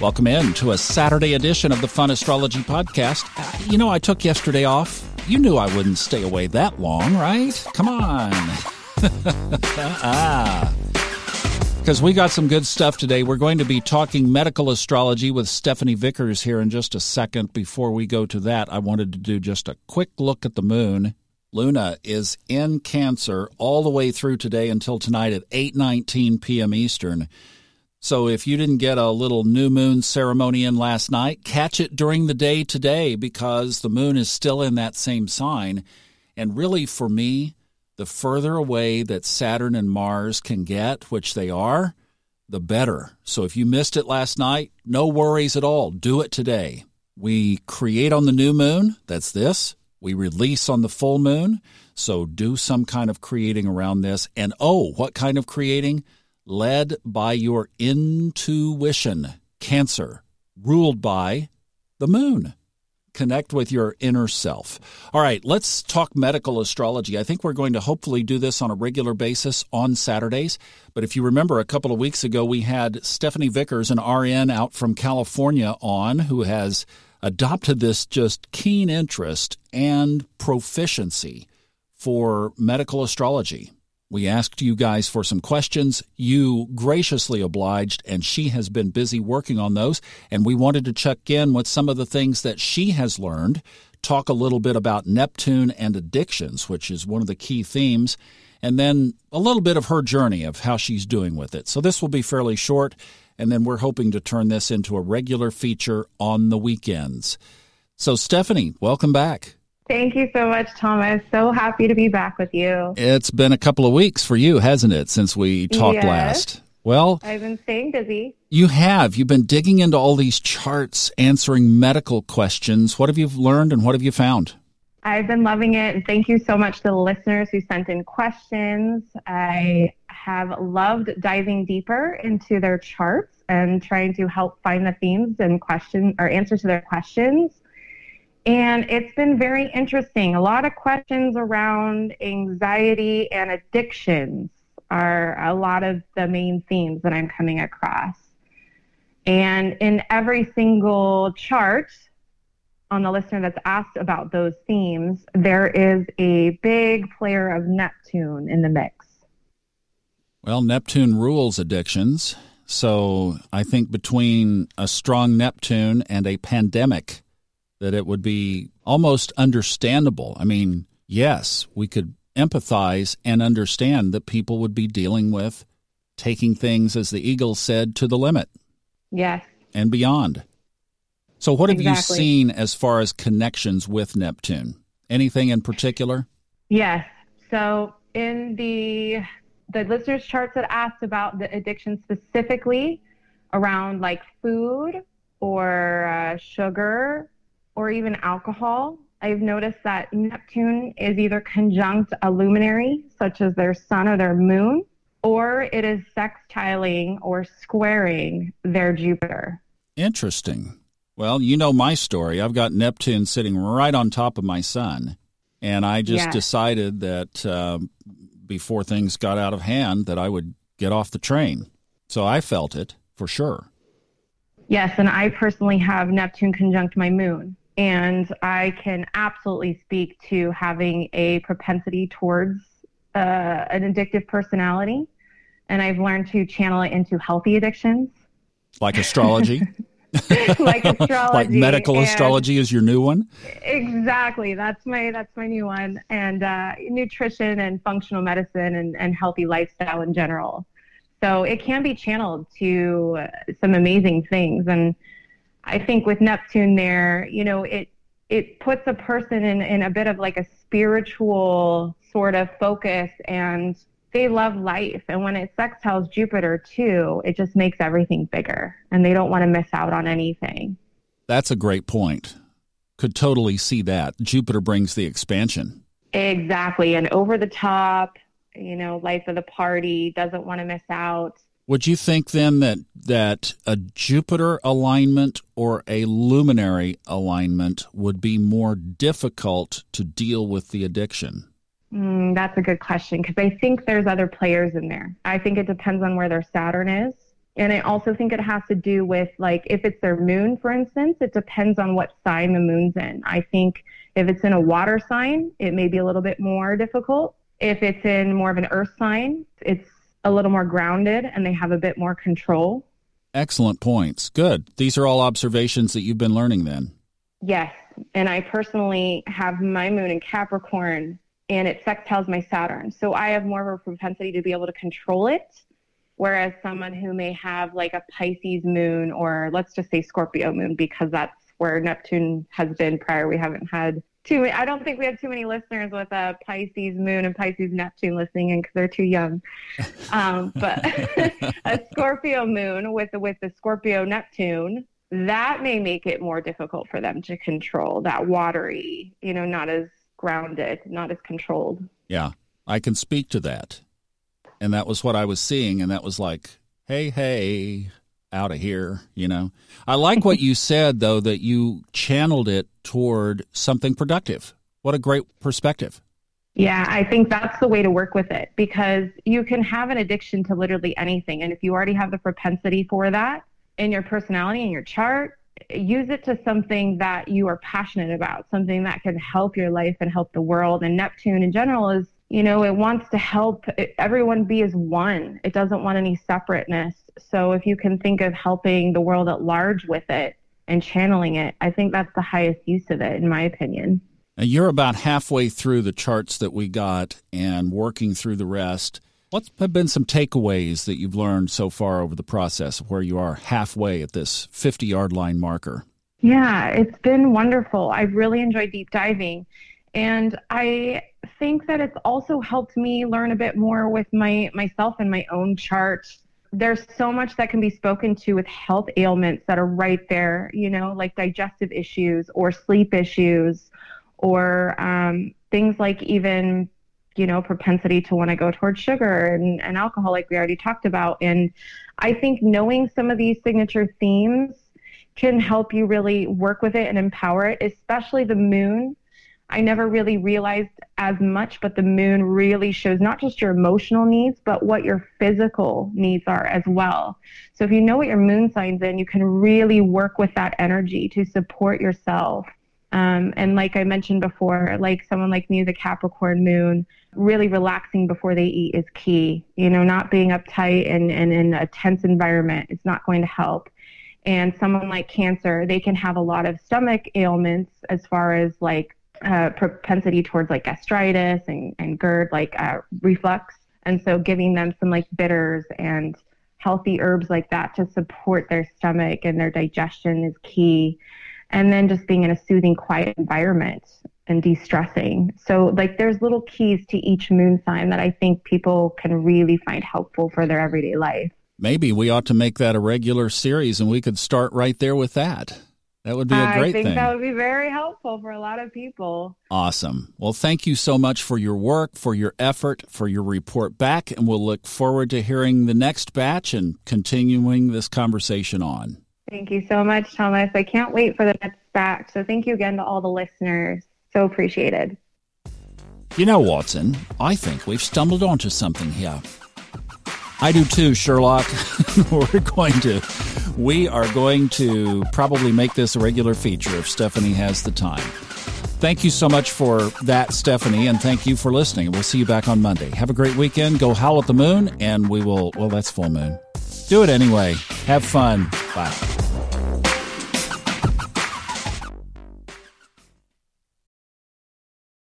Welcome in to a Saturday edition of the Fun Astrology Podcast. Uh, you know, I took yesterday off. You knew I wouldn't stay away that long, right? Come on. ah. Because we got some good stuff today. We're going to be talking medical astrology with Stephanie Vickers here in just a second. Before we go to that, I wanted to do just a quick look at the moon. Luna is in Cancer all the way through today until tonight at 8:19 p.m. Eastern. So if you didn't get a little new moon ceremony in last night, catch it during the day today because the moon is still in that same sign. And really, for me, the further away that Saturn and Mars can get, which they are, the better. So if you missed it last night, no worries at all. Do it today. We create on the new moon. That's this. We release on the full moon. So do some kind of creating around this. And oh, what kind of creating? Led by your intuition, Cancer, ruled by the moon. Connect with your inner self. All right, let's talk medical astrology. I think we're going to hopefully do this on a regular basis on Saturdays. But if you remember, a couple of weeks ago, we had Stephanie Vickers, an RN out from California, on who has adopted this just keen interest and proficiency for medical astrology. We asked you guys for some questions. You graciously obliged, and she has been busy working on those. And we wanted to check in with some of the things that she has learned, talk a little bit about Neptune and addictions, which is one of the key themes, and then a little bit of her journey of how she's doing with it. So this will be fairly short, and then we're hoping to turn this into a regular feature on the weekends. So, Stephanie, welcome back. Thank you so much, Thomas. So happy to be back with you. It's been a couple of weeks for you, hasn't it, since we talked yes. last? Well, I've been staying busy. You have. You've been digging into all these charts, answering medical questions. What have you learned and what have you found? I've been loving it. And thank you so much to the listeners who sent in questions. I have loved diving deeper into their charts and trying to help find the themes and questions or answers to their questions. And it's been very interesting. A lot of questions around anxiety and addictions are a lot of the main themes that I'm coming across. And in every single chart on the listener that's asked about those themes, there is a big player of Neptune in the mix. Well, Neptune rules addictions. So I think between a strong Neptune and a pandemic, that it would be almost understandable. I mean, yes, we could empathize and understand that people would be dealing with taking things, as the eagle said, to the limit. Yes. And beyond. So, what have exactly. you seen as far as connections with Neptune? Anything in particular? Yes. So, in the the listeners' charts that asked about the addiction specifically around like food or uh, sugar or even alcohol, I've noticed that Neptune is either conjunct a luminary, such as their sun or their moon, or it is sextiling or squaring their Jupiter. Interesting. Well, you know my story. I've got Neptune sitting right on top of my sun. And I just yes. decided that uh, before things got out of hand, that I would get off the train. So I felt it for sure. Yes, and I personally have Neptune conjunct my moon and I can absolutely speak to having a propensity towards uh, an addictive personality, and I've learned to channel it into healthy addictions, like astrology. like astrology, like medical astrology is your new one. Exactly, that's my that's my new one, and uh, nutrition and functional medicine and, and healthy lifestyle in general. So it can be channeled to some amazing things, and I think with Neptune there, you know, it it puts a person in, in a bit of like a spiritual sort of focus and they love life. And when it sextiles Jupiter too, it just makes everything bigger and they don't want to miss out on anything. That's a great point. Could totally see that. Jupiter brings the expansion. Exactly. And over the top, you know, life of the party, doesn't want to miss out. Would you think then that that a Jupiter alignment or a luminary alignment would be more difficult to deal with the addiction? Mm, that's a good question because I think there's other players in there. I think it depends on where their Saturn is And I also think it has to do with like if it's their moon, for instance, it depends on what sign the moon's in. I think if it's in a water sign, it may be a little bit more difficult. If it's in more of an earth sign, it's a little more grounded and they have a bit more control. Excellent points. Good. These are all observations that you've been learning then. Yes. And I personally have my moon in Capricorn and it sextiles my Saturn. So I have more of a propensity to be able to control it Whereas someone who may have like a Pisces moon or let's just say Scorpio moon, because that's where Neptune has been prior. We haven't had too many, I don't think we have too many listeners with a Pisces moon and Pisces Neptune listening in because they're too young. Um, but a Scorpio moon with with the Scorpio Neptune, that may make it more difficult for them to control that watery, you know, not as grounded, not as controlled. Yeah, I can speak to that and that was what I was seeing, and that was like, hey, hey, out of here, you know. I like what you said though that you channeled it toward something productive. What a great perspective. Yeah, I think that's the way to work with it because you can have an addiction to literally anything. And if you already have the propensity for that in your personality and your chart, use it to something that you are passionate about, something that can help your life and help the world. And Neptune in general is you know, it wants to help everyone be as one. It doesn't want any separateness. So if you can think of helping the world at large with it and channeling it, I think that's the highest use of it, in my opinion. Now you're about halfway through the charts that we got and working through the rest. What have been some takeaways that you've learned so far over the process where you are halfway at this 50 yard line marker? Yeah, it's been wonderful. I've really enjoyed deep diving. And I think that it's also helped me learn a bit more with my myself and my own chart. There's so much that can be spoken to with health ailments that are right there, you know, like digestive issues or sleep issues or um, things like even, you know, propensity to want to go towards sugar and, and alcohol, like we already talked about. And I think knowing some of these signature themes can help you really work with it and empower it, especially the moon I never really realized as much, but the moon really shows not just your emotional needs, but what your physical needs are as well. So if you know what your moon sign's in, you can really work with that energy to support yourself. Um, and like I mentioned before, like someone like me, the Capricorn moon, really relaxing before they eat is key. You know, not being uptight and, and in a tense environment, it's not going to help. And someone like Cancer, they can have a lot of stomach ailments as far as like uh, propensity towards like gastritis and, and GERD, like uh, reflux. And so giving them some like bitters and healthy herbs like that to support their stomach and their digestion is key. And then just being in a soothing, quiet environment and de-stressing. So like there's little keys to each moon sign that I think people can really find helpful for their everyday life. Maybe we ought to make that a regular series and we could start right there with that. That would be a great I think thing. that would be very helpful for a lot of people. Awesome. Well, thank you so much for your work, for your effort, for your report back, and we'll look forward to hearing the next batch and continuing this conversation on. Thank you so much, Thomas. I can't wait for the next batch. So thank you again to all the listeners. So appreciated. You know, Watson, I think we've stumbled onto something here. I do too, Sherlock. We're going to we are going to probably make this a regular feature if Stephanie has the time. Thank you so much for that, Stephanie, and thank you for listening. We'll see you back on Monday. Have a great weekend. Go howl at the moon, and we will, well, that's full moon. Do it anyway. Have fun. Bye.